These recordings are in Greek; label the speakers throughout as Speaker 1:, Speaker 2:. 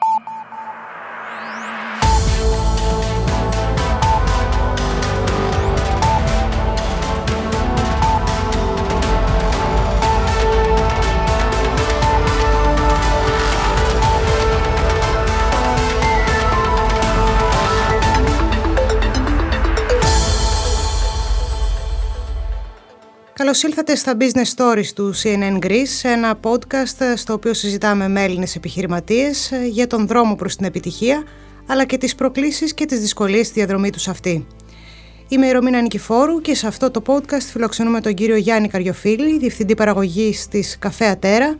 Speaker 1: Bye. Καλώς ήλθατε στα Business Stories του CNN Greece, ένα podcast στο οποίο συζητάμε με Έλληνες επιχειρηματίες για τον δρόμο προς την επιτυχία, αλλά και τις προκλήσεις και τις δυσκολίες στη διαδρομή τους αυτή. Είμαι η Ρωμίνα Νικηφόρου και σε αυτό το podcast φιλοξενούμε τον κύριο Γιάννη Καριοφίλη, Διευθυντή Παραγωγής της Καφέ Ατέρα,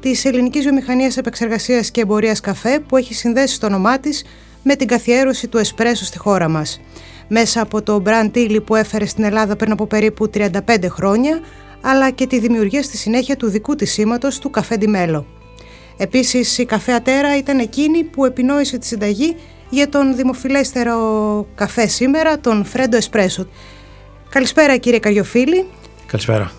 Speaker 1: της Ελληνικής Βιομηχανίας Επεξεργασίας και Εμπορίας Καφέ, που έχει συνδέσει το όνομά της με την καθιέρωση του εσπρέσο στη χώρα μας μέσα από το brand Tilly που έφερε στην Ελλάδα πριν από περίπου 35 χρόνια, αλλά και τη δημιουργία στη συνέχεια του δικού της σήματος του καφέ Ντιμέλο. Επίσης η καφέ Ατέρα ήταν εκείνη που επινόησε τη συνταγή για τον δημοφιλέστερο καφέ σήμερα, τον Φρέντο Εσπρέσο. Καλησπέρα κύριε Καριοφίλη.
Speaker 2: Καλησπέρα.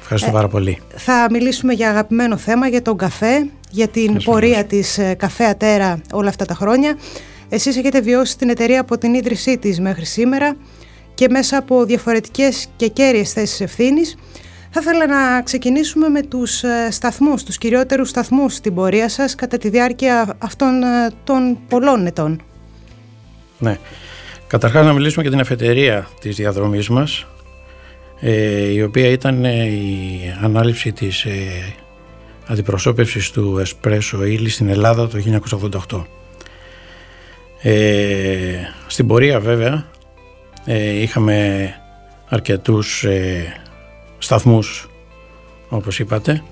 Speaker 2: Ευχαριστώ ε, πάρα πολύ.
Speaker 1: Θα μιλήσουμε για αγαπημένο θέμα, για τον καφέ, για την πορεία της ε, καφέ Ατέρα όλα αυτά τα χρόνια. Εσείς έχετε βιώσει την εταιρεία από την ίδρυσή της μέχρι σήμερα και μέσα από διαφορετικές και κέρυες θέσεις ευθύνης. Θα ήθελα να ξεκινήσουμε με τους ε, σταθμούς, τους κυριότερους σταθμούς στην πορεία σας κατά τη διάρκεια αυτών ε, των πολλών ετών.
Speaker 2: Ναι. Καταρχάς να μιλήσουμε για την αφετηρία της διαδρομής μας, ε, η οποία ήταν η ανάληψη της αντιπροσώπευσης του Εσπρέσο Ήλι στην Ελλάδα το 1988. Ε, στην πορεία βέβαια ε, είχαμε αρκετούς ε, σταθμούς όπως είπατε.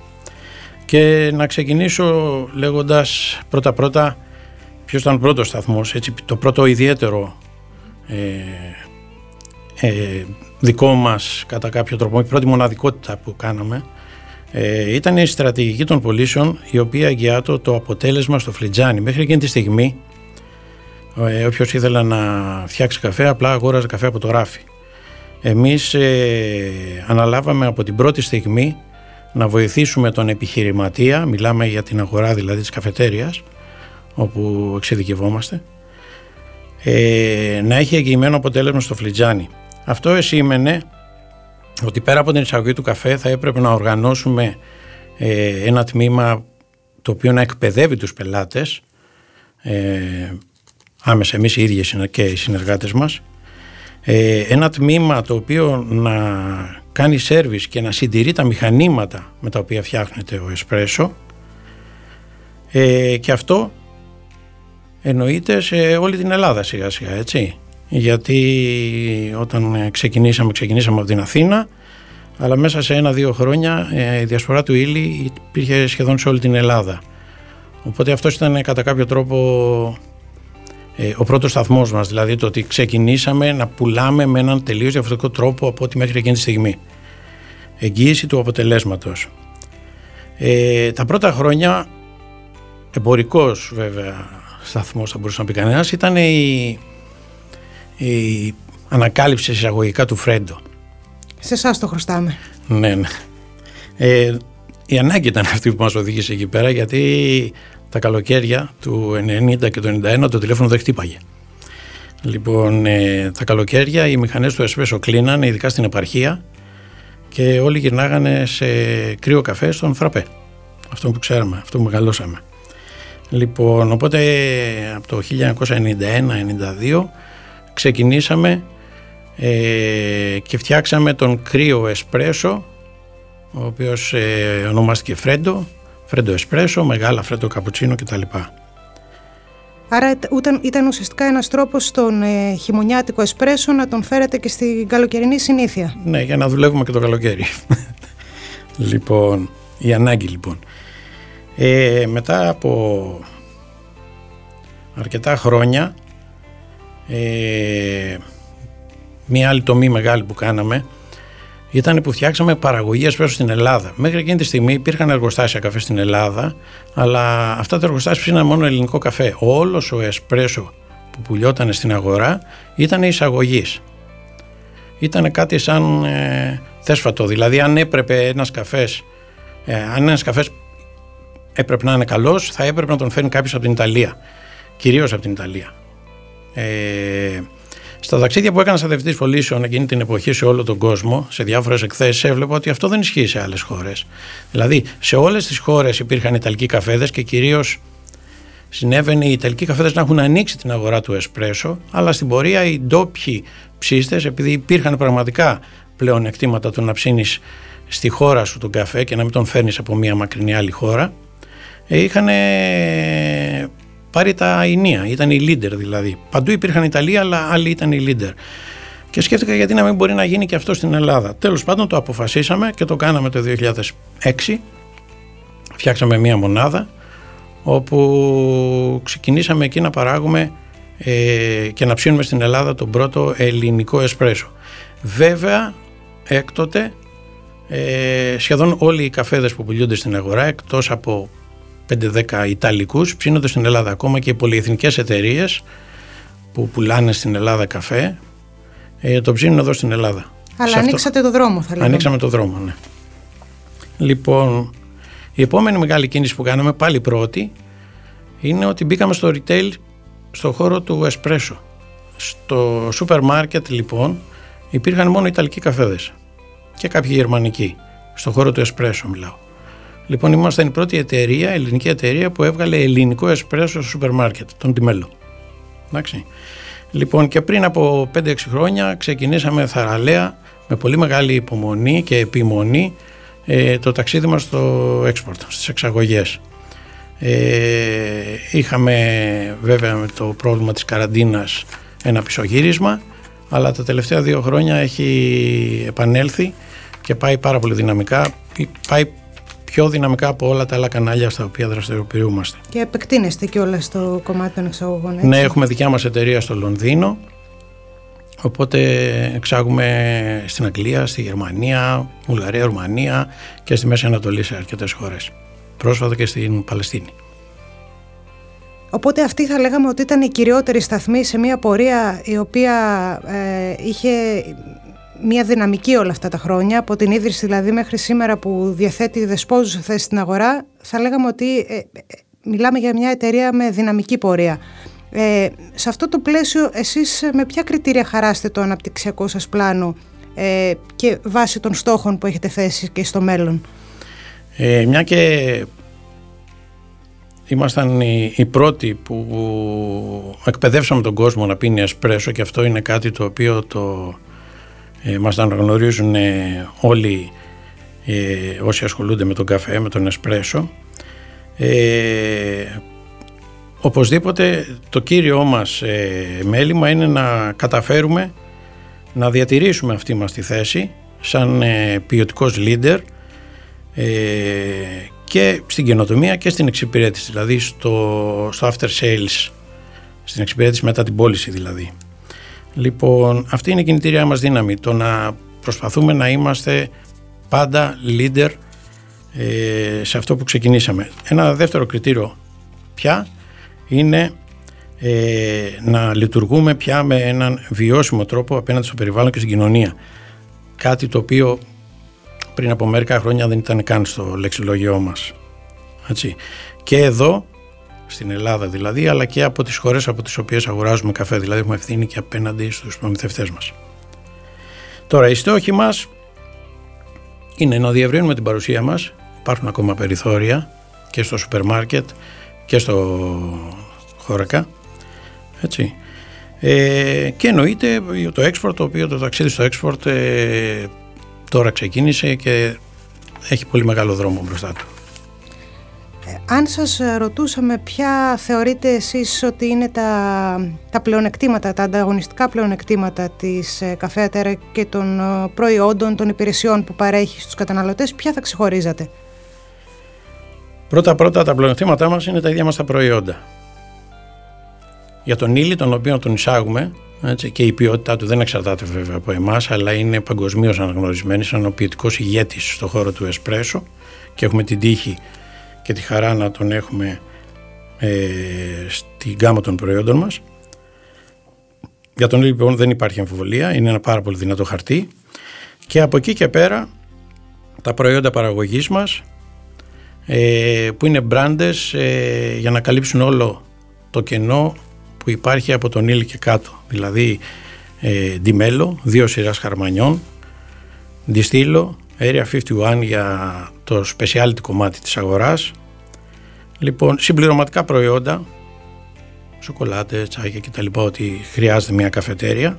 Speaker 2: Και να ξεκινήσω λέγοντας πρώτα πρώτα ποιος ήταν ο πρώτος σταθμός έτσι, το πρώτο ιδιαίτερο ε, δικό μας κατά κάποιο τρόπο η πρώτη μοναδικότητα που κάναμε ήταν η στρατηγική των πωλήσεων η οποία εγγυάτο το αποτέλεσμα στο φλιτζάνι. Μέχρι εκείνη τη στιγμή ε, Όποιος ήθελε να φτιάξει καφέ, απλά αγόραζε καφέ από το ράφι. Εμείς ε, αναλάβαμε από την πρώτη στιγμή να βοηθήσουμε τον επιχειρηματία, μιλάμε για την αγορά δηλαδή της καφετέριας, όπου εξειδικευόμαστε, ε, να έχει εγγυημένο αποτέλεσμα στο φλιτζάνι. Αυτό εσήμενε ότι πέρα από την εισαγωγή του καφέ θα έπρεπε να οργανώσουμε ε, ένα τμήμα το οποίο να εκπαιδεύει τους πελάτες ε, άμεσα εμείς οι ίδιοι και οι συνεργάτες μας. Ε, ένα τμήμα το οποίο να κάνει σέρβις και να συντηρεί τα μηχανήματα με τα οποία φτιάχνεται ο εσπρέσο ε, και αυτό εννοείται σε όλη την Ελλάδα σιγά σιγά έτσι. Γιατί όταν ξεκινήσαμε ξεκινήσαμε από την Αθήνα αλλά μέσα σε ένα-δύο χρόνια ε, η διασπορά του ύλη υπήρχε σχεδόν σε όλη την Ελλάδα. Οπότε αυτός ήταν κατά κάποιο τρόπο ε, ο πρώτος σταθμός μας, δηλαδή το ότι ξεκινήσαμε να πουλάμε με έναν τελείως διαφορετικό τρόπο από ό,τι μέχρι εκείνη τη στιγμή. Εγγύηση του αποτελέσματος. Ε, τα πρώτα χρόνια, εμπορικός βέβαια σταθμός, θα μπορούσε να πει κανένας, ήταν η, η ανακάλυψη εισαγωγικά του Φρέντο.
Speaker 1: Σε εσάς το χρωστάμε.
Speaker 2: Ναι, ναι. Ε, η ανάγκη ήταν αυτή που μας οδήγησε εκεί πέρα γιατί τα καλοκαίρια του 90 και του 91 το τηλέφωνο δεν χτύπαγε. Λοιπόν, ε, τα καλοκαίρια οι μηχανές του Εσπέσο κλείνανε, ειδικά στην επαρχία και όλοι γυρνάγανε σε κρύο καφέ στον φραπέ. Αυτό που ξέραμε, αυτό που μεγαλώσαμε. Λοιπόν, οπότε από το 1991-92 ξεκινήσαμε ε, και φτιάξαμε τον κρύο εσπρέσο ο οποίος ε, ονομάστηκε Φρέντο φρέντο εσπρέσο, μεγάλα φρέντο καπουτσίνο κτλ.
Speaker 1: Άρα ήταν, ήταν ουσιαστικά ένας τρόπος στον ε, χειμωνιάτικο εσπρέσο να τον φέρετε και στην καλοκαιρινή συνήθεια.
Speaker 2: Ναι, για να δουλεύουμε και το καλοκαίρι. λοιπόν, η ανάγκη λοιπόν. Ε, μετά από αρκετά χρόνια ε, μία άλλη τομή μεγάλη που κάναμε ήταν που φτιάξαμε παραγωγή εσπρέσο στην Ελλάδα. Μέχρι εκείνη τη στιγμή υπήρχαν εργοστάσια καφέ στην Ελλάδα, αλλά αυτά τα εργοστάσια ψήναν μόνο ελληνικό καφέ. Όλος ο εσπρέσο που πουλιόταν στην αγορά ήταν εισαγωγής. Ήταν κάτι σαν ε, θέσφατο. Δηλαδή, αν έπρεπε ένας καφές, ε, αν ένας καφές έπρεπε να είναι καλός θα έπρεπε να τον φέρνει κάποιος από την Ιταλία κυρίως από την Ιταλία ε, στα ταξίδια που έκανα σαν διευθυντής πωλήσεων εκείνη την εποχή σε όλο τον κόσμο, σε διάφορες εκθέσεις, έβλεπα ότι αυτό δεν ισχύει σε άλλες χώρες. Δηλαδή, σε όλες τις χώρες υπήρχαν Ιταλικοί καφέδες και κυρίως συνέβαινε οι Ιταλικοί καφέδες να έχουν ανοίξει την αγορά του εσπρέσο, αλλά στην πορεία οι ντόπιοι ψήστε, επειδή υπήρχαν πραγματικά πλέον εκτήματα του να ψήνεις στη χώρα σου τον καφέ και να μην τον φέρνεις από μια μακρινή άλλη χώρα, ε, είχαν πάρει τα ενία. Ήταν η leader δηλαδή. Παντού υπήρχαν Ιταλία, αλλά άλλοι ήταν η leader. Και σκέφτηκα γιατί να μην μπορεί να γίνει και αυτό στην Ελλάδα. Τέλος πάντων το αποφασίσαμε και το κάναμε το 2006. Φτιάξαμε μία μονάδα όπου ξεκινήσαμε εκεί να παράγουμε ε, και να ψήνουμε στην Ελλάδα τον πρώτο ελληνικό εσπρέσο. Βέβαια, έκτοτε ε, σχεδόν όλοι οι καφέδες που πουλούνται στην αγορά εκτός από 5-10 Ιταλικούς ψήνονται στην Ελλάδα ακόμα και οι πολυεθνικές εταιρείες που πουλάνε στην Ελλάδα καφέ ε, το ψήνουν εδώ στην Ελλάδα.
Speaker 1: Αλλά ανοίξατε το δρόμο θα λέγαμε.
Speaker 2: Ανοίξαμε το δρόμο, ναι. Λοιπόν, η επόμενη μεγάλη κίνηση που κάναμε, πάλι πρώτη, είναι ότι μπήκαμε στο retail στο χώρο του espresso. Στο σούπερ μάρκετ λοιπόν υπήρχαν μόνο Ιταλικοί καφέδες και κάποιοι Γερμανικοί. Στο χώρο του espresso μιλάω. Λοιπόν, ήμασταν η πρώτη εταιρεία, ελληνική εταιρεία που έβγαλε ελληνικό εσπρέσο στο σούπερ μάρκετ, τον Τιμέλο. Εντάξει. Λοιπόν, και πριν από 5-6 χρόνια ξεκινήσαμε θαραλέα με πολύ μεγάλη υπομονή και επιμονή ε, το ταξίδι μας στο export, στις εξαγωγές. Ε, είχαμε βέβαια με το πρόβλημα της καραντίνας ένα πισωγύρισμα αλλά τα τελευταία δύο χρόνια έχει επανέλθει και πάει πάρα πολύ δυναμικά πάει πιο δυναμικά από όλα τα άλλα κανάλια στα οποία δραστηριοποιούμαστε.
Speaker 1: Και επεκτείνεστε και όλα στο κομμάτι των εξαγωγών, έτσι;
Speaker 2: Ναι, έχουμε δικιά μας εταιρεία στο Λονδίνο, οπότε εξάγουμε στην Αγγλία, στη Γερμανία, Βουλγαρία, Ρουμανία και στη Μέση Ανατολή σε αρκετές χώρες. Πρόσφατα και στην Παλαιστίνη.
Speaker 1: Οπότε αυτή θα λέγαμε ότι ήταν η κυριότερη σταθμή σε μια πορεία η οποία ε, είχε μια δυναμική όλα αυτά τα χρόνια, από την ίδρυση δηλαδή μέχρι σήμερα που διαθέτει δεσπόζουσα θέση στην αγορά, θα λέγαμε ότι ε, ε, μιλάμε για μια εταιρεία με δυναμική πορεία. Ε, σε αυτό το πλαίσιο εσείς με ποια κριτήρια χαράστε το αναπτυξιακό σας πλάνο ε, και βάσει των στόχων που έχετε θέσει και στο μέλλον;
Speaker 2: Ε, μια και ήμασταν οι, οι πρώτοι που εκπαιδεύσαμε τον κόσμο να πίνει εσπρέσο και αυτό είναι κάτι το οποίο το ε, μας αναγνωρίζουν ε, όλοι ε, όσοι ασχολούνται με τον καφέ, με τον εσπρέσο. Ε, οπωσδήποτε το κύριο μας ε, μέλημα είναι να καταφέρουμε να διατηρήσουμε αυτή μας τη θέση σαν ε, ποιοτικός leader ε, και στην καινοτομία και στην εξυπηρέτηση, δηλαδή στο, στο after sales, στην εξυπηρέτηση μετά την πώληση δηλαδή. Λοιπόν, αυτή είναι η κινητήριά μας δύναμη, το να προσπαθούμε να είμαστε πάντα leader ε, σε αυτό που ξεκινήσαμε. Ένα δεύτερο κριτήριο πια είναι ε, να λειτουργούμε πια με έναν βιώσιμο τρόπο απέναντι στο περιβάλλον και στην κοινωνία. Κάτι το οποίο πριν από μερικά χρόνια δεν ήταν καν στο λεξιλόγιό μας. Έτσι. Και εδώ στην Ελλάδα δηλαδή, αλλά και από τις χώρες από τις οποίες αγοράζουμε καφέ, δηλαδή έχουμε ευθύνη και απέναντι στους προμηθευτές μας. Τώρα, οι στόχοι μας είναι να διευρύνουμε την παρουσία μας, υπάρχουν ακόμα περιθώρια και στο σούπερ μάρκετ και στο χώρακα, έτσι. Ε, και εννοείται το export, το οποίο το ταξίδι στο export ε, τώρα ξεκίνησε και έχει πολύ μεγάλο δρόμο μπροστά του.
Speaker 1: Αν σας ρωτούσαμε ποια θεωρείτε εσείς ότι είναι τα, τα πλεονεκτήματα, τα ανταγωνιστικά πλεονεκτήματα της ε, Καφέ Ατέρα και των ε, προϊόντων, των υπηρεσιών που παρέχει στους καταναλωτές, ποια θα ξεχωρίζατε;
Speaker 2: Πρώτα-πρώτα τα πλεονεκτήματά μας είναι τα ίδια μας τα προϊόντα. Για τον ύλη τον οποίο τον εισάγουμε έτσι, και η ποιότητά του δεν εξαρτάται βέβαια από εμάς αλλά είναι παγκοσμίως αναγνωρισμένης σαν ο ποιητικός ηγέτης στον χώρο του εσπρέσο και έχουμε την τύχη και τη χαρά να τον έχουμε ε, στην γάμα των προϊόντων μας. Για τον λοιπόν δεν υπάρχει αμφιβολία, είναι ένα πάρα πολύ δυνατό χαρτί και από εκεί και πέρα τα προϊόντα παραγωγής μας ε, που είναι μπράντες ε, για να καλύψουν όλο το κενό που υπάρχει από τον ήλιο και κάτω. Δηλαδή ε, Ντιμέλο, δύο σειράς χαρμανιών, Διστήλο, Area 51 για το specialty κομμάτι της αγοράς. Λοιπόν, συμπληρωματικά προϊόντα, σοκολάτες, τσάγια κτλ. ότι χρειάζεται μια καφετέρια.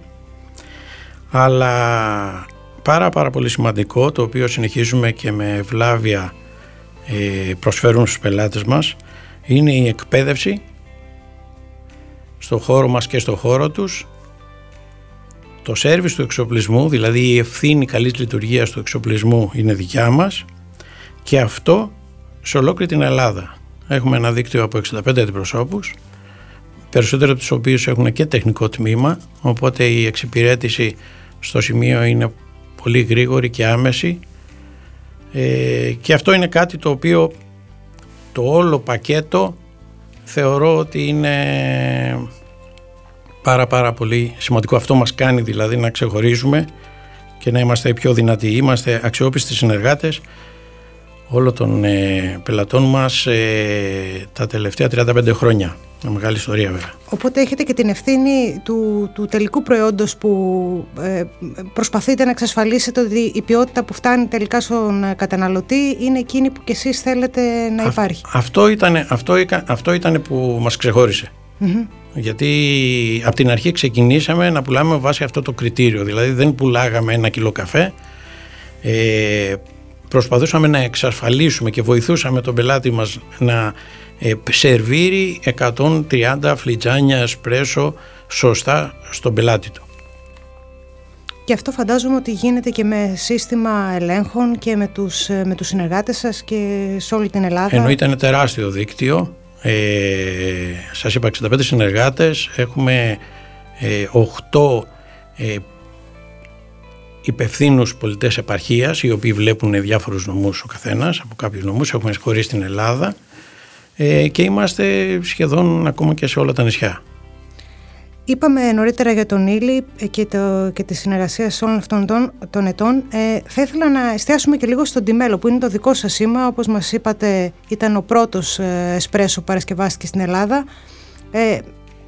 Speaker 2: Αλλά πάρα πάρα πολύ σημαντικό, το οποίο συνεχίζουμε και με ευλάβεια ε, προσφέρουν στους πελάτες μας, είναι η εκπαίδευση στο χώρο μας και στο χώρο τους το σέρβις του εξοπλισμού, δηλαδή η ευθύνη καλής λειτουργίας του εξοπλισμού είναι δικιά μας και αυτό σε ολόκληρη την Ελλάδα. Έχουμε ένα δίκτυο από 65 αντιπροσώπους, περισσότερο από τους οποίους έχουν και τεχνικό τμήμα, οπότε η εξυπηρέτηση στο σημείο είναι πολύ γρήγορη και άμεση ε, και αυτό είναι κάτι το οποίο το όλο πακέτο θεωρώ ότι είναι πάρα πάρα πολύ σημαντικό. Αυτό μας κάνει δηλαδή να ξεχωρίζουμε και να είμαστε πιο δυνατοί. Είμαστε αξιόπιστοι συνεργάτες όλων των ε, πελατών μας ε, τα τελευταία 35 χρόνια. Μια μεγάλη ιστορία βέβαια.
Speaker 1: Οπότε έχετε και την ευθύνη του, του τελικού προϊόντος που ε, προσπαθείτε να εξασφαλίσετε ότι η ποιότητα που φτάνει τελικά στον καταναλωτή είναι εκείνη που και εσείς θέλετε να υπάρχει.
Speaker 2: αυτό, ήταν, αυτό, αυτό ήταν που μας ξεχώρισε. Γιατί από την αρχή ξεκινήσαμε να πουλάμε βάσει αυτό το κριτήριο. Δηλαδή δεν πουλάγαμε ένα κιλό καφέ. Ε, προσπαθούσαμε να εξασφαλίσουμε και βοηθούσαμε τον πελάτη μας να ε, σερβίρει 130 φλιτζάνια εσπρέσο σωστά στον πελάτη του.
Speaker 1: Και αυτό φαντάζομαι ότι γίνεται και με σύστημα ελέγχων και με τους, ε, με τους συνεργάτες σας και σε όλη την Ελλάδα.
Speaker 2: Εννοείται ένα τεράστιο δίκτυο ε, σας είπα 65 συνεργάτες, έχουμε ε, 8 ε, υπευθύνους πολιτές επαρχίας οι οποίοι βλέπουν διάφορους νομούς ο καθένας από κάποιους νομούς, έχουμε χωρίσει την Ελλάδα ε, και είμαστε σχεδόν ακόμα και σε όλα τα νησιά.
Speaker 1: Είπαμε νωρίτερα για τον Ήλι και, το, και τη συνεργασία σε όλων αυτών των, των ετών. Ε, θα ήθελα να εστιάσουμε και λίγο στον Τιμέλο που είναι το δικό σας σήμα. Όπως μας είπατε ήταν ο πρώτος ε, εσπρέσο που παρασκευάστηκε στην Ελλάδα. Ε,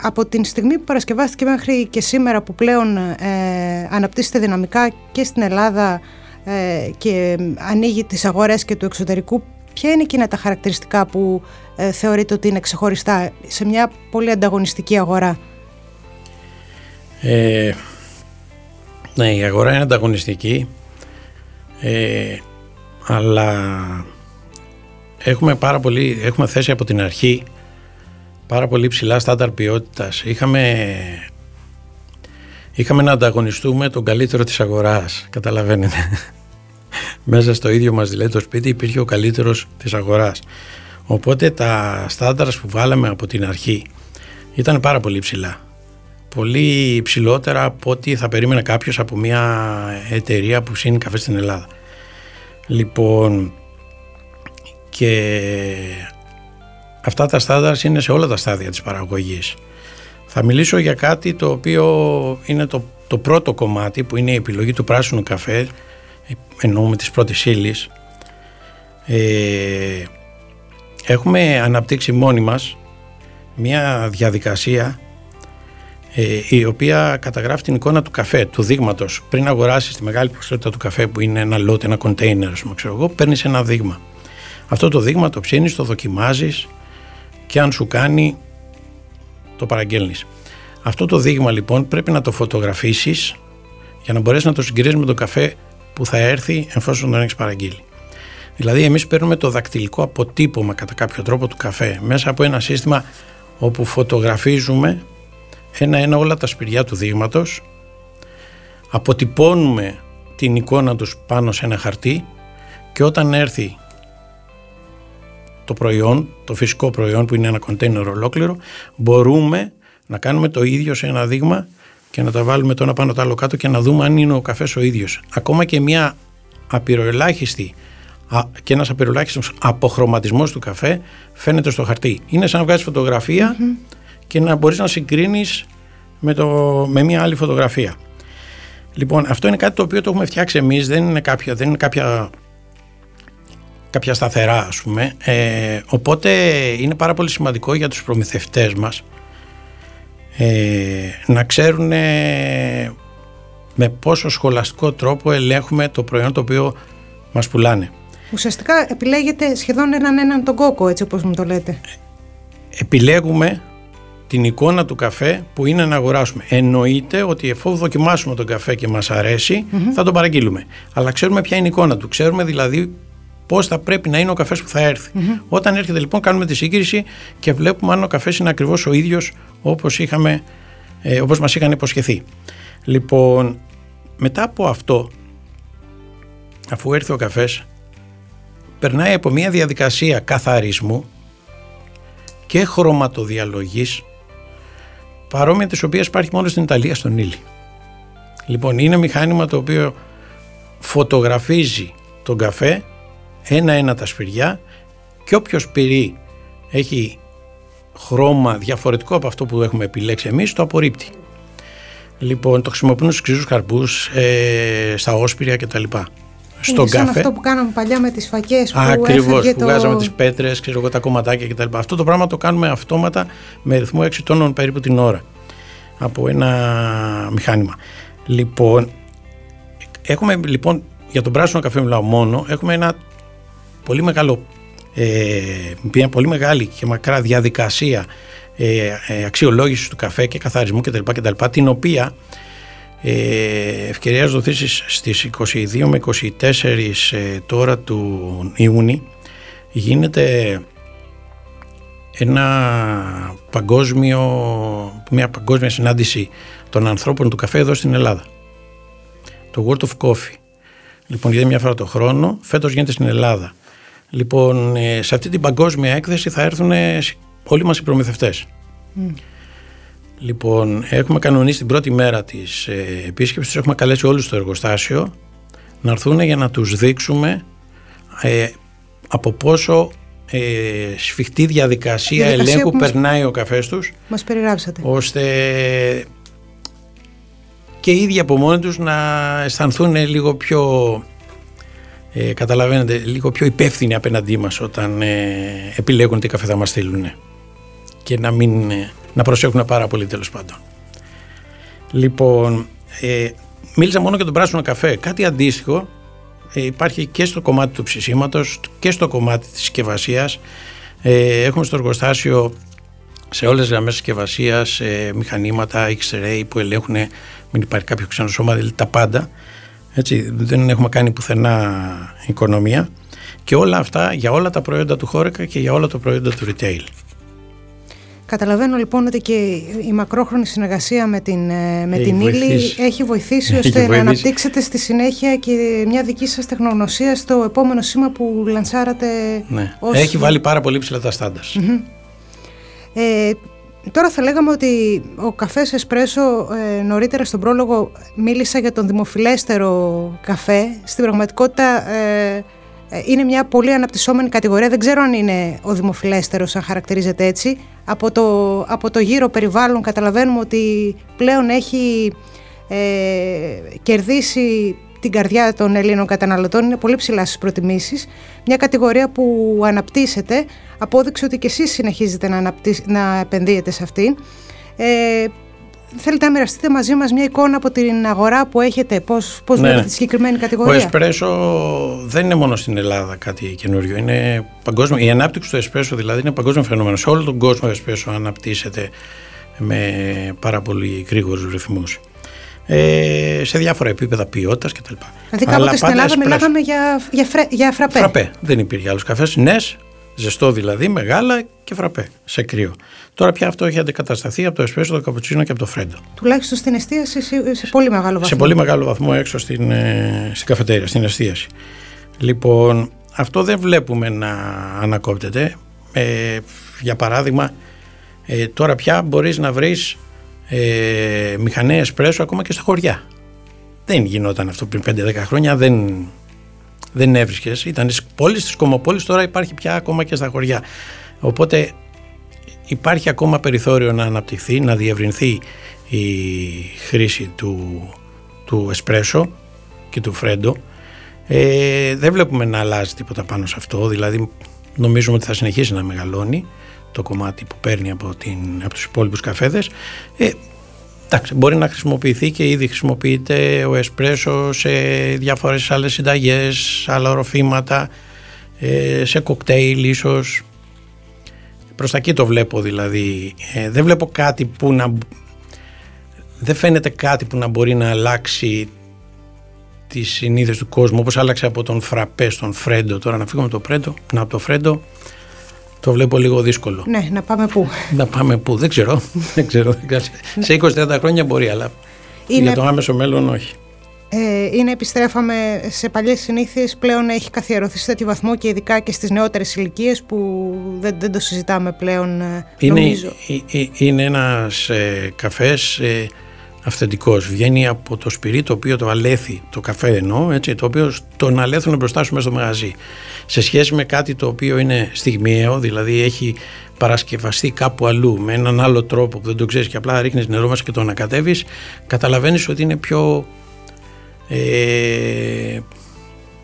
Speaker 1: από την στιγμή που παρασκευάστηκε μέχρι και σήμερα που πλέον ε, αναπτύσσεται δυναμικά και στην Ελλάδα ε, και ανοίγει τις αγορές και του εξωτερικού, ποια είναι εκείνα τα χαρακτηριστικά που ε, θεωρείτε ότι είναι ξεχωριστά σε μια πολύ ανταγωνιστική αγορά;
Speaker 2: Ε, ναι, η αγορά είναι ανταγωνιστική, ε, αλλά έχουμε, πάρα πολύ, έχουμε θέσει από την αρχή πάρα πολύ ψηλά στάνταρ ποιότητας. Είχαμε, είχαμε να ανταγωνιστούμε τον καλύτερο της αγοράς, καταλαβαίνετε. Μέσα στο ίδιο μας δηλαδή το σπίτι υπήρχε ο καλύτερος της αγοράς. Οπότε τα στάνταρς που βάλαμε από την αρχή ήταν πάρα πολύ ψηλά πολύ ψηλότερα από ό,τι θα περίμενε κάποιος από μια εταιρεία που ψήνει καφέ στην Ελλάδα. Λοιπόν, και αυτά τα στάδια είναι σε όλα τα στάδια της παραγωγής. Θα μιλήσω για κάτι το οποίο είναι το, το πρώτο κομμάτι που είναι η επιλογή του πράσινου καφέ, εννοούμε της πρώτης ύλη. Ε, έχουμε αναπτύξει μόνοι μας μια διαδικασία ε, η οποία καταγράφει την εικόνα του καφέ, του δείγματος. Πριν αγοράσεις τη μεγάλη ποσότητα του καφέ, που είναι ένα λότ, ένα κοντέινερ, ας πούμε, ξέρω εγώ, παίρνεις ένα δείγμα. Αυτό το δείγμα το ψήνεις, το δοκιμάζεις και αν σου κάνει, το παραγγέλνεις. Αυτό το δείγμα λοιπόν πρέπει να το φωτογραφίσεις για να μπορέσεις να το συγκρίσει με τον καφέ που θα έρθει εφόσον τον έχεις παραγγείλει. Δηλαδή, εμείς παίρνουμε το δακτυλικό αποτύπωμα κατά κάποιο τρόπο του καφέ μέσα από ένα σύστημα όπου φωτογραφίζουμε ένα-ένα όλα τα σπηριά του δείγματος, αποτυπώνουμε την εικόνα τους πάνω σε ένα χαρτί και όταν έρθει το προϊόν, το φυσικό προϊόν που είναι ένα κοντέινερ ολόκληρο, μπορούμε να κάνουμε το ίδιο σε ένα δείγμα και να τα βάλουμε το ένα πάνω το άλλο κάτω και να δούμε αν είναι ο καφές ο ίδιος. Ακόμα και μια απειροελάχιστη και ένας απειροελάχιστος αποχρωματισμός του καφέ φαίνεται στο χαρτί. Είναι σαν να βγάζεις και να μπορείς να συγκρίνεις με, το, με μια άλλη φωτογραφία. Λοιπόν, αυτό είναι κάτι το οποίο το έχουμε φτιάξει εμείς, δεν είναι κάποια, δεν είναι κάποια κάποια σταθερά ας πούμε. Ε, οπότε είναι πάρα πολύ σημαντικό για τους προμηθευτές μας ε, να ξέρουν με πόσο σχολαστικό τρόπο ελέγχουμε το προϊόν το οποίο μας πουλάνε.
Speaker 1: Ουσιαστικά επιλέγετε σχεδόν έναν έναν τον κόκο έτσι όπως μου το λέτε.
Speaker 2: Επιλέγουμε την εικόνα του καφέ που είναι να αγοράσουμε. Εννοείται ότι εφόσον δοκιμάσουμε τον καφέ και μας αρεσει θα τον παραγγείλουμε. Αλλά ξέρουμε ποια είναι η εικόνα του. Ξέρουμε δηλαδή πώς θα πρέπει να είναι ο καφές που θα ερθει Όταν έρχεται λοιπόν, κάνουμε τη σύγκριση και βλέπουμε αν ο καφές είναι ακριβώς ο ίδιος όπως ε, όπως μας είχαν υποσχεθεί. Λοιπόν, μετά από αυτό, αφού έρθει ο καφές, περνάει από μια διαδικασία καθαρισμού και χρωματοδιαλογής παρόμοια τις οποίες υπάρχει μόνο στην Ιταλία στον Ήλι. Λοιπόν, είναι μηχάνημα το οποίο φωτογραφίζει τον καφέ ένα-ένα τα σφυριά και όποιος πυρεί έχει χρώμα διαφορετικό από αυτό που έχουμε επιλέξει εμείς το απορρίπτει. Λοιπόν, το χρησιμοποιούν στους ξύζους καρπούς, ε, στα όσπρια κτλ.
Speaker 1: Στον καφέ. αυτό που κάναμε παλιά με τις φακές που
Speaker 2: Ακριβώς,
Speaker 1: που
Speaker 2: το... βγάζαμε τις πέτρες, ξέρω εγώ, τα κομματάκια κτλ. Αυτό το πράγμα το κάνουμε αυτόματα με ρυθμό 6 τόνων περίπου την ώρα από ένα μηχάνημα. Λοιπόν, έχουμε λοιπόν, για τον πράσινο καφέ μιλάω μόνο, έχουμε ένα πολύ μεγάλο, ε, μια πολύ μεγάλη και μακρά διαδικασία ε, ε, αξιολόγησης του καφέ και καθαρισμού κτλ. κτλ την οποία ε, ευκαιρία δοθήσεις στις 22 με 24 ε, τώρα του Ιούνιου γίνεται ένα παγκόσμιο, μια παγκόσμια συνάντηση των ανθρώπων του καφέ εδώ στην Ελλάδα. Το World of Coffee. Λοιπόν, γίνεται μια φορά το χρόνο, φέτος γίνεται στην Ελλάδα. Λοιπόν, ε, σε αυτή την παγκόσμια έκθεση θα έρθουν όλοι μας οι προμηθευτές. Λοιπόν, έχουμε κανονίσει την πρώτη μέρα της ε, επίσκεψης, έχουμε καλέσει όλους στο εργοστάσιο να έρθουν για να τους δείξουμε ε, από πόσο ε, σφιχτή διαδικασία, ελέγχου περνάει ο καφές τους.
Speaker 1: Μας περιγράψατε.
Speaker 2: Ώστε και οι ίδιοι από μόνοι τους να αισθανθούν λίγο πιο ε, καταλαβαίνετε, λίγο πιο υπεύθυνοι απέναντί μας όταν ε, επιλέγουν τι καφέ θα μας στείλουν και να, μην, ε, να προσέχουν πάρα πολύ τέλος πάντων. Λοιπόν, ε, μίλησα μόνο για τον πράσινο καφέ. Κάτι αντίστοιχο ε, υπάρχει και στο κομμάτι του ψησίματος και στο κομμάτι της συσκευασίας. Ε, έχουμε στο εργοστάσιο σε όλες τις γραμμές συσκευασίας ε, μηχανήματα X-ray που ελέγχουν μην υπάρχει κάποιο ξένος σώμα, δηλαδή τα πάντα. Έτσι, δεν έχουμε κάνει πουθενά οικονομία και όλα αυτά για όλα τα προϊόντα του χώρεκα και για όλα τα προϊόντα του retail.
Speaker 1: Καταλαβαίνω λοιπόν ότι και η μακρόχρονη συνεργασία με την, ε, με την Ήλη έχει βοηθήσει ώστε να αναπτύξετε στη συνέχεια και μια δική σας τεχνογνωσία στο επόμενο σήμα που λανσάρατε.
Speaker 2: Ναι. Έχει βάλει πάρα πολύ ψηλά τα στανταρ
Speaker 1: Ε, τώρα θα λέγαμε ότι ο καφές εσπρέσο ε, νωρίτερα στον πρόλογο μίλησα για τον δημοφιλέστερο καφέ. Στην πραγματικότητα ε, ε, είναι μια πολύ αναπτυσσόμενη κατηγορία. Δεν ξέρω αν είναι ο δημοφιλέστερος, αν χαρακτηρίζεται έτσι. Από το, από το γύρο περιβάλλον καταλαβαίνουμε ότι πλέον έχει ε, κερδίσει την καρδιά των Ελλήνων καταναλωτών. Είναι πολύ ψηλά στις προτιμήσεις. Μια κατηγορία που αναπτύσσεται. Απόδειξε ότι και εσείς συνεχίζετε να, να επενδύετε σε αυτήν. Ε, θέλετε να μοιραστείτε μαζί μας μια εικόνα από την αγορά που έχετε, πώς, πώς ναι. βλέπετε τη συγκεκριμένη κατηγορία;
Speaker 2: Ο εσπρέσο δεν είναι μόνο στην Ελλάδα κάτι καινούριο, είναι παγκόσμιο. Η ανάπτυξη του εσπρέσο δηλαδή είναι παγκόσμιο φαινόμενο. Σε όλο τον κόσμο ο εσπρέσο αναπτύσσεται με πάρα πολύ γρήγορους ρυθμούς. Ε, σε διάφορα επίπεδα ποιότητας κτλ.
Speaker 1: Δηλαδή, κάποτε στην Ελλάδα μιλάγαμε για, για, φρε, για φραπέ.
Speaker 2: Φραπέ. Δεν υπήρχε άλλος καφές. Ναι, ζεστό δηλαδή, μεγάλα και φραπέ σε κρύο. Τώρα πια αυτό έχει αντικατασταθεί από το εσπρέσο, το καπουτσίνο και από το φρέντο.
Speaker 1: Τουλάχιστον στην εστίαση σε πολύ μεγάλο βαθμό.
Speaker 2: Σε πολύ μεγάλο βαθμό έξω στην, ε, στην καφετέρια, στην εστίαση. Λοιπόν, αυτό δεν βλέπουμε να ανακόπτεται. Ε, για παράδειγμα, ε, τώρα πια μπορείς να βρεις ε, μηχανές εσπρέσο ακόμα και στα χωριά. Δεν γινόταν αυτό πριν 5-10 χρόνια, δεν, δεν έβρισκες. Ήταν στις πόλεις, στις κομμοπόλεις, τώρα υπάρχει πια ακόμα και στα χωριά. Οπότε υπάρχει ακόμα περιθώριο να αναπτυχθεί, να διευρυνθεί η χρήση του, του εσπρέσο και του φρέντο Ε, δεν βλέπουμε να αλλάζει τίποτα πάνω σε αυτό, δηλαδή νομίζουμε ότι θα συνεχίσει να μεγαλώνει το κομμάτι που παίρνει από, την, από τους υπόλοιπους καφέδες. Ε, εντάξει, μπορεί να χρησιμοποιηθεί και ήδη χρησιμοποιείται ο εσπρέσο σε διάφορες άλλες συνταγές, άλλα οροφήματα, ε, σε κοκτέιλ ίσως. Προς τα εκεί το βλέπω δηλαδή. Ε, δεν βλέπω κάτι που να... Δεν φαίνεται κάτι που να μπορεί να αλλάξει τις συνείδες του κόσμου όπως άλλαξε από τον Φραπέ στον Φρέντο τώρα να φύγουμε από το, Φρέντο, να, από το Φρέντο το βλέπω λίγο δύσκολο.
Speaker 1: Ναι, να πάμε πού;
Speaker 2: Να πάμε πού, δεν ξέρω. δεν ξέρω. Σε 20-30 χρόνια μπορεί, αλλά είναι... για το άμεσο μέλλον όχι.
Speaker 1: Ε, είναι επιστρέφαμε σε παλιές συνήθειες, πλέον έχει καθιερωθεί σε τέτοιο βαθμό και ειδικά και στις νεότερες ηλικίες που δεν, δεν το συζητάμε πλέον ε,
Speaker 2: είναι,
Speaker 1: νομίζω.
Speaker 2: Ε, ε, είναι ένας ε, καφές ε, αυθεντικός, βγαίνει από το σπυρί το οποίο το αλέθει, το καφέ εννοώ, έτσι, το οποίο τον αλέθουν μπροστά σου μέσα στο μαγαζί σε σχέση με κάτι το οποίο είναι στιγμιαίο, δηλαδή έχει παρασκευαστεί κάπου αλλού με έναν άλλο τρόπο που δεν το ξέρεις και απλά ρίχνεις νερό μας και το ανακατεύεις, καταλαβαίνεις ότι είναι πιο, ε,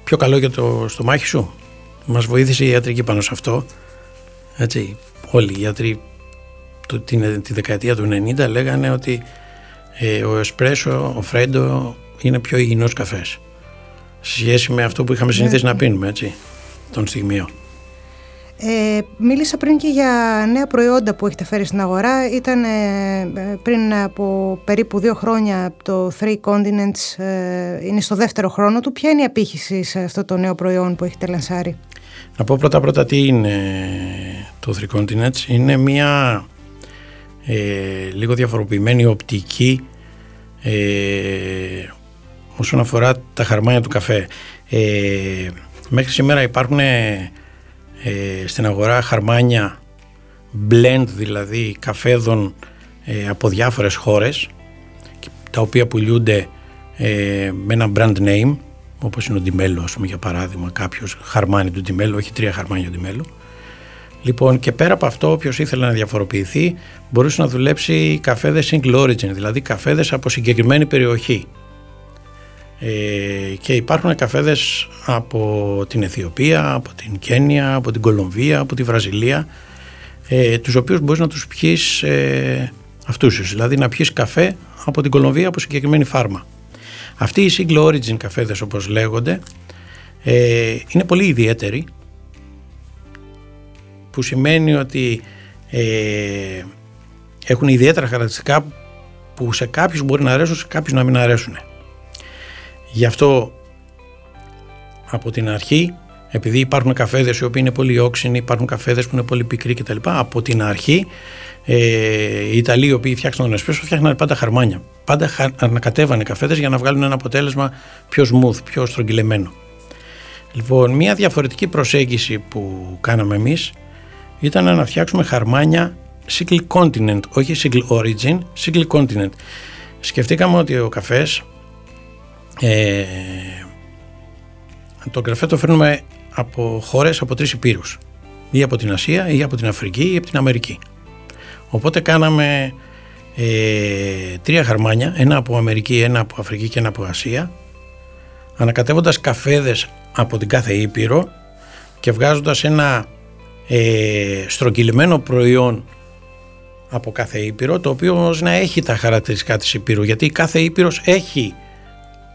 Speaker 2: πιο καλό για το στομάχι σου. Μας βοήθησε η ιατρική πάνω σε αυτό. Έτσι, όλοι οι γιατροί το, την, τη δεκαετία του 90 λέγανε ότι ε, ο εσπρέσο, ο φρέντο είναι πιο υγιεινός καφές σε σχέση με αυτό που είχαμε συνηθίσει να πίνουμε έτσι τον στιγμίο.
Speaker 1: Ε, μίλησα πριν και για νέα προϊόντα που έχετε φέρει στην αγορά. Ήταν ε, πριν από περίπου δύο χρόνια το Three Continents, ε, είναι στο δεύτερο χρόνο του. Ποια είναι η απήχηση σε αυτό το νέο προϊόν που έχετε λανσάρει;
Speaker 2: Να πω πρώτα πρώτα τι είναι το Three Continents. Είναι μια ε, λίγο διαφοροποιημένη οπτική όσον αφορά τα χαρμάνια του καφέ. Μέχρι σήμερα υπάρχουν ε, στην αγορά χαρμάνια blend δηλαδή καφέδων ε, από διάφορες χώρες τα οποία πουλούνται ε, με ένα brand name όπως είναι ο Ντιμέλο ας πούμε για παράδειγμα κάποιος χαρμάνι του Ντιμέλο όχι τρία χαρμάνια του Ντιμέλο Λοιπόν, και πέρα από αυτό, όποιος ήθελε να διαφοροποιηθεί, μπορούσε να δουλέψει καφέδες single origin, δηλαδή καφέδες από συγκεκριμένη περιοχή. Ε, και υπάρχουν καφέδες από την Αιθιοπία, από την Κένια, από την Κολομβία, από τη Βραζιλία ε, τους οποίους μπορείς να τους πιείς ε, αυτούς δηλαδή να πιείς καφέ από την Κολομβία από συγκεκριμένη φάρμα. Αυτοί οι single origin καφέδες όπως λέγονται ε, είναι πολύ ιδιαίτεροι που σημαίνει ότι ε, έχουν ιδιαίτερα χαρακτηριστικά που σε κάποιους μπορεί να αρέσουν, σε κάποιους να μην αρέσουν. Γι' αυτό από την αρχή, επειδή υπάρχουν καφέδες οι οποίοι είναι πολύ όξινοι, υπάρχουν καφέδες που είναι πολύ πικροί κτλ. Από την αρχή ε, οι Ιταλοί οι οποίοι φτιάξαν τον εσπρέσο φτιάχναν πάντα χαρμάνια. Πάντα ανακατέβανε καφέδες για να βγάλουν ένα αποτέλεσμα πιο smooth, πιο στρογγυλεμένο. Λοιπόν, μια διαφορετική προσέγγιση που κάναμε εμείς ήταν να φτιάξουμε χαρμάνια single continent, όχι single origin, single continent. Σκεφτήκαμε ότι ο καφές ε, το καφέ το φέρνουμε από χώρες από τρεις υπήρους ή από την Ασία ή από την Αφρική ή από την Αμερική οπότε κάναμε ε, τρία χαρμάνια ένα από Αμερική, ένα από Αφρική και ένα από Ασία ανακατεύοντας καφέδες από την κάθε ήπειρο και βγάζοντας ένα ε, στρογγυλεμένο προϊόν από κάθε ήπειρο το οποίο όμως να έχει τα χαρακτηριστικά της ήπειρου γιατί κάθε ήπειρος έχει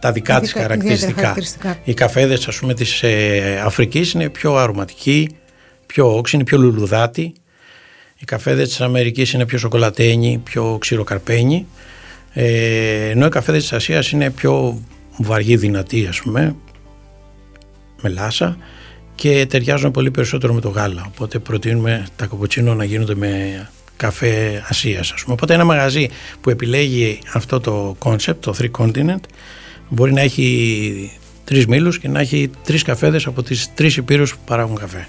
Speaker 2: τα δικά της χαρακτηριστικά. Οι καφέδες ας πούμε της ε, Αφρικής είναι πιο αρωματικοί, πιο όξινοι, πιο λουλουδάτοι. Οι καφέδες της Αμερικής είναι πιο σοκολατένοι, πιο ξηροκαρπένοι. Ε, ενώ οι καφέδες της Ασίας είναι πιο βαριοί δυνατοί ας πούμε, μελάσα και ταιριάζουν πολύ περισσότερο με το γάλα. Οπότε προτείνουμε τα καπουτσίνο να γίνονται με καφέ Ασίας ας πούμε. Οπότε ένα μαγαζί που επιλέγει αυτό το concept, το Three Continent, μπορεί να έχει τρεις μήλους και να έχει τρεις καφέδες από τις τρεις υπήρους που παράγουν καφέ.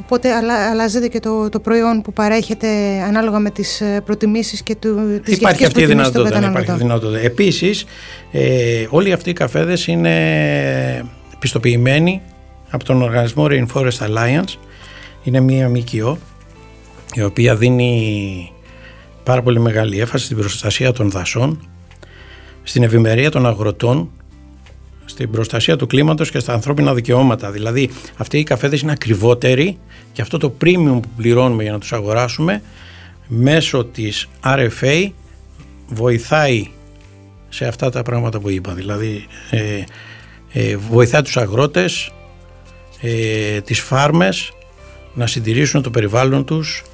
Speaker 1: Οπότε αλλάζεται και το, το προϊόν που παρέχεται ανάλογα με τις ε, προτιμήσεις και του, τις
Speaker 2: υπάρχει αυτή η δυνατότητα, ναι, υπάρχει δυνατότητα. Επίσης, ε, όλοι αυτοί οι καφέδες είναι πιστοποιημένοι από τον οργανισμό Rainforest Alliance. Είναι μία ΜΚΟ η οποία δίνει πάρα πολύ μεγάλη έφαση στην προστασία των δασών στην ευημερία των αγροτών στην προστασία του κλίματος και στα ανθρώπινα δικαιώματα. Δηλαδή αυτοί οι καφέδες είναι ακριβότεροι και αυτό το premium που πληρώνουμε για να τους αγοράσουμε μέσω της RFA βοηθάει σε αυτά τα πράγματα που είπα. Δηλαδή ε, ε, βοηθάει τους αγρότες, ε, τις φάρμες να συντηρήσουν το περιβάλλον τους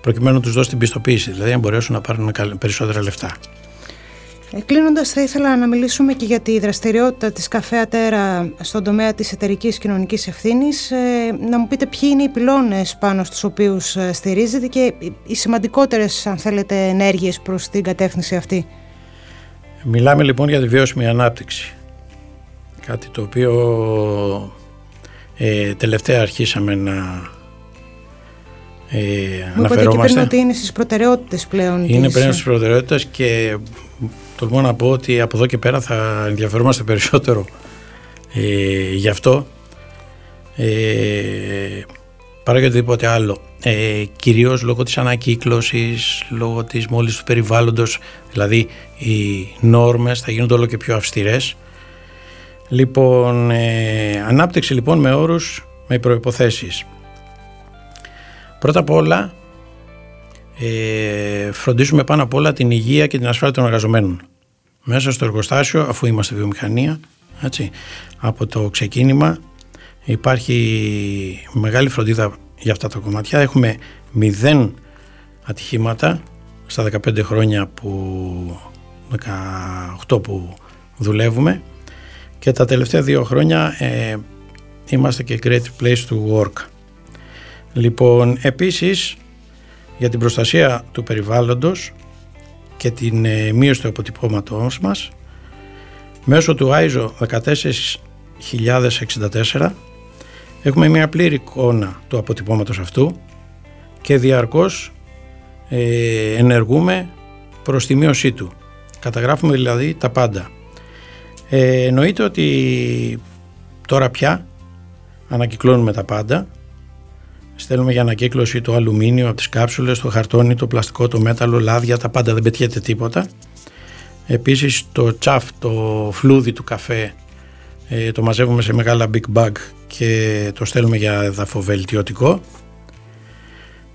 Speaker 2: προκειμένου να τους δώσει την πιστοποίηση, δηλαδή να μπορέσουν να πάρουν περισσότερα λεφτά.
Speaker 1: Ε, Κλείνοντας, θα ήθελα να μιλήσουμε και για τη δραστηριότητα της Καφέ Ατέρα στον τομέα της εταιρικής κοινωνικής ευθύνης. Ε, να μου πείτε ποιοι είναι οι πυλώνες πάνω στους οποίους ε, στηρίζετε και οι σημαντικότερες, αν θέλετε, ενέργειες προς την κατεύθυνση αυτή.
Speaker 2: Μιλάμε λοιπόν για τη βιώσιμη ανάπτυξη. Κάτι το οποίο ε, τελευταία αρχίσαμε να ε,
Speaker 1: Μου αναφερόμαστε. Είπατε και ότι είναι στις προτεραιότητες πλέον.
Speaker 2: Είναι πλέον στις προτεραιότητες και τολμώ να πω ότι από εδώ και πέρα θα ενδιαφερόμαστε περισσότερο ε, γι' αυτό ε, παρά για οτιδήποτε άλλο. Ε, κυρίως λόγω της ανακύκλωσης, λόγω της μόλις του περιβάλλοντος, δηλαδή οι νόρμες θα γίνονται όλο και πιο αυστηρές. Λοιπόν, ε, ανάπτυξη λοιπόν με όρους, με προϋποθέσεις. Πρώτα απ' όλα ε, φροντίζουμε πάνω απ' όλα την υγεία και την ασφάλεια των εργαζομένων. Μέσα στο εργοστάσιο, αφού είμαστε βιομηχανία, έτσι, από το ξεκίνημα υπάρχει μεγάλη φροντίδα για αυτά τα κομμάτια. Έχουμε μηδέν ατυχήματα στα 15 χρόνια που 18 που δουλεύουμε και τα τελευταία δύο χρόνια ε, είμαστε και great place to work. Λοιπόν, επίσης για την προστασία του περιβάλλοντος και την ε, μείωση του αποτυπώματός μας μέσω του ISO 14064 έχουμε μια πλήρη εικόνα του αποτυπώματος αυτού και διαρκώς ε, ενεργούμε προς τη μείωσή του. Καταγράφουμε δηλαδή τα πάντα. Ε, εννοείται ότι τώρα πια ανακυκλώνουμε τα πάντα Στέλνουμε για ανακύκλωση το αλουμίνιο από τις κάψουλες, το χαρτόνι, το πλαστικό, το μέταλλο, λάδια, τα πάντα δεν πετιέται τίποτα. Επίσης το τσαφ, το φλούδι του καφέ ε, το μαζεύουμε σε μεγάλα big bag και το στέλνουμε για εδαφοβελτιωτικό.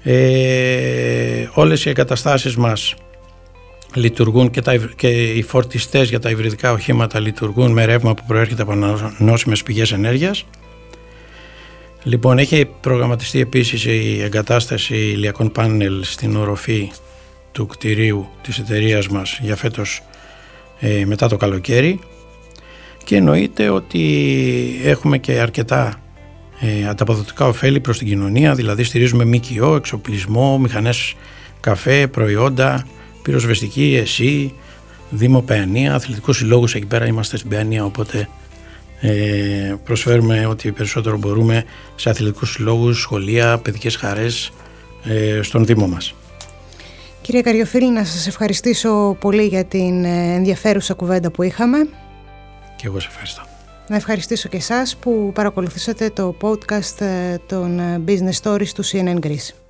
Speaker 2: Ε, όλες οι εγκαταστάσεις μας λειτουργούν και, τα, και οι φορτιστές για τα υβριδικά οχήματα λειτουργούν με ρεύμα που προέρχεται από νόσιμες πηγές ενέργειας. Λοιπόν, έχει προγραμματιστεί επίσης η εγκατάσταση ηλιακών πάνελ στην οροφή του κτηρίου της εταιρείας μας για φέτος ε, μετά το καλοκαίρι και εννοείται ότι έχουμε και αρκετά ε, ανταποδοτικά ωφέλη προς την κοινωνία, δηλαδή στηρίζουμε ΜΚΟ, εξοπλισμό, μηχανές καφέ, προϊόντα, πυροσβεστική, ΕΣΥ, Δήμο Παιανία, αθλητικούς συλλόγους εκεί πέρα είμαστε στην Παιανία οπότε ε, προσφέρουμε ό,τι περισσότερο μπορούμε σε αθλητικούς συλλόγους, σχολεία, παιδικές χαρές ε, στον Δήμο μας.
Speaker 1: Κύριε Καριοφίλη, να σας ευχαριστήσω πολύ για την ε, ενδιαφέρουσα κουβέντα που είχαμε.
Speaker 2: Και εγώ σε ευχαριστώ.
Speaker 1: Να ευχαριστήσω και εσάς που παρακολουθήσατε το podcast των Business Stories του CNN Greece.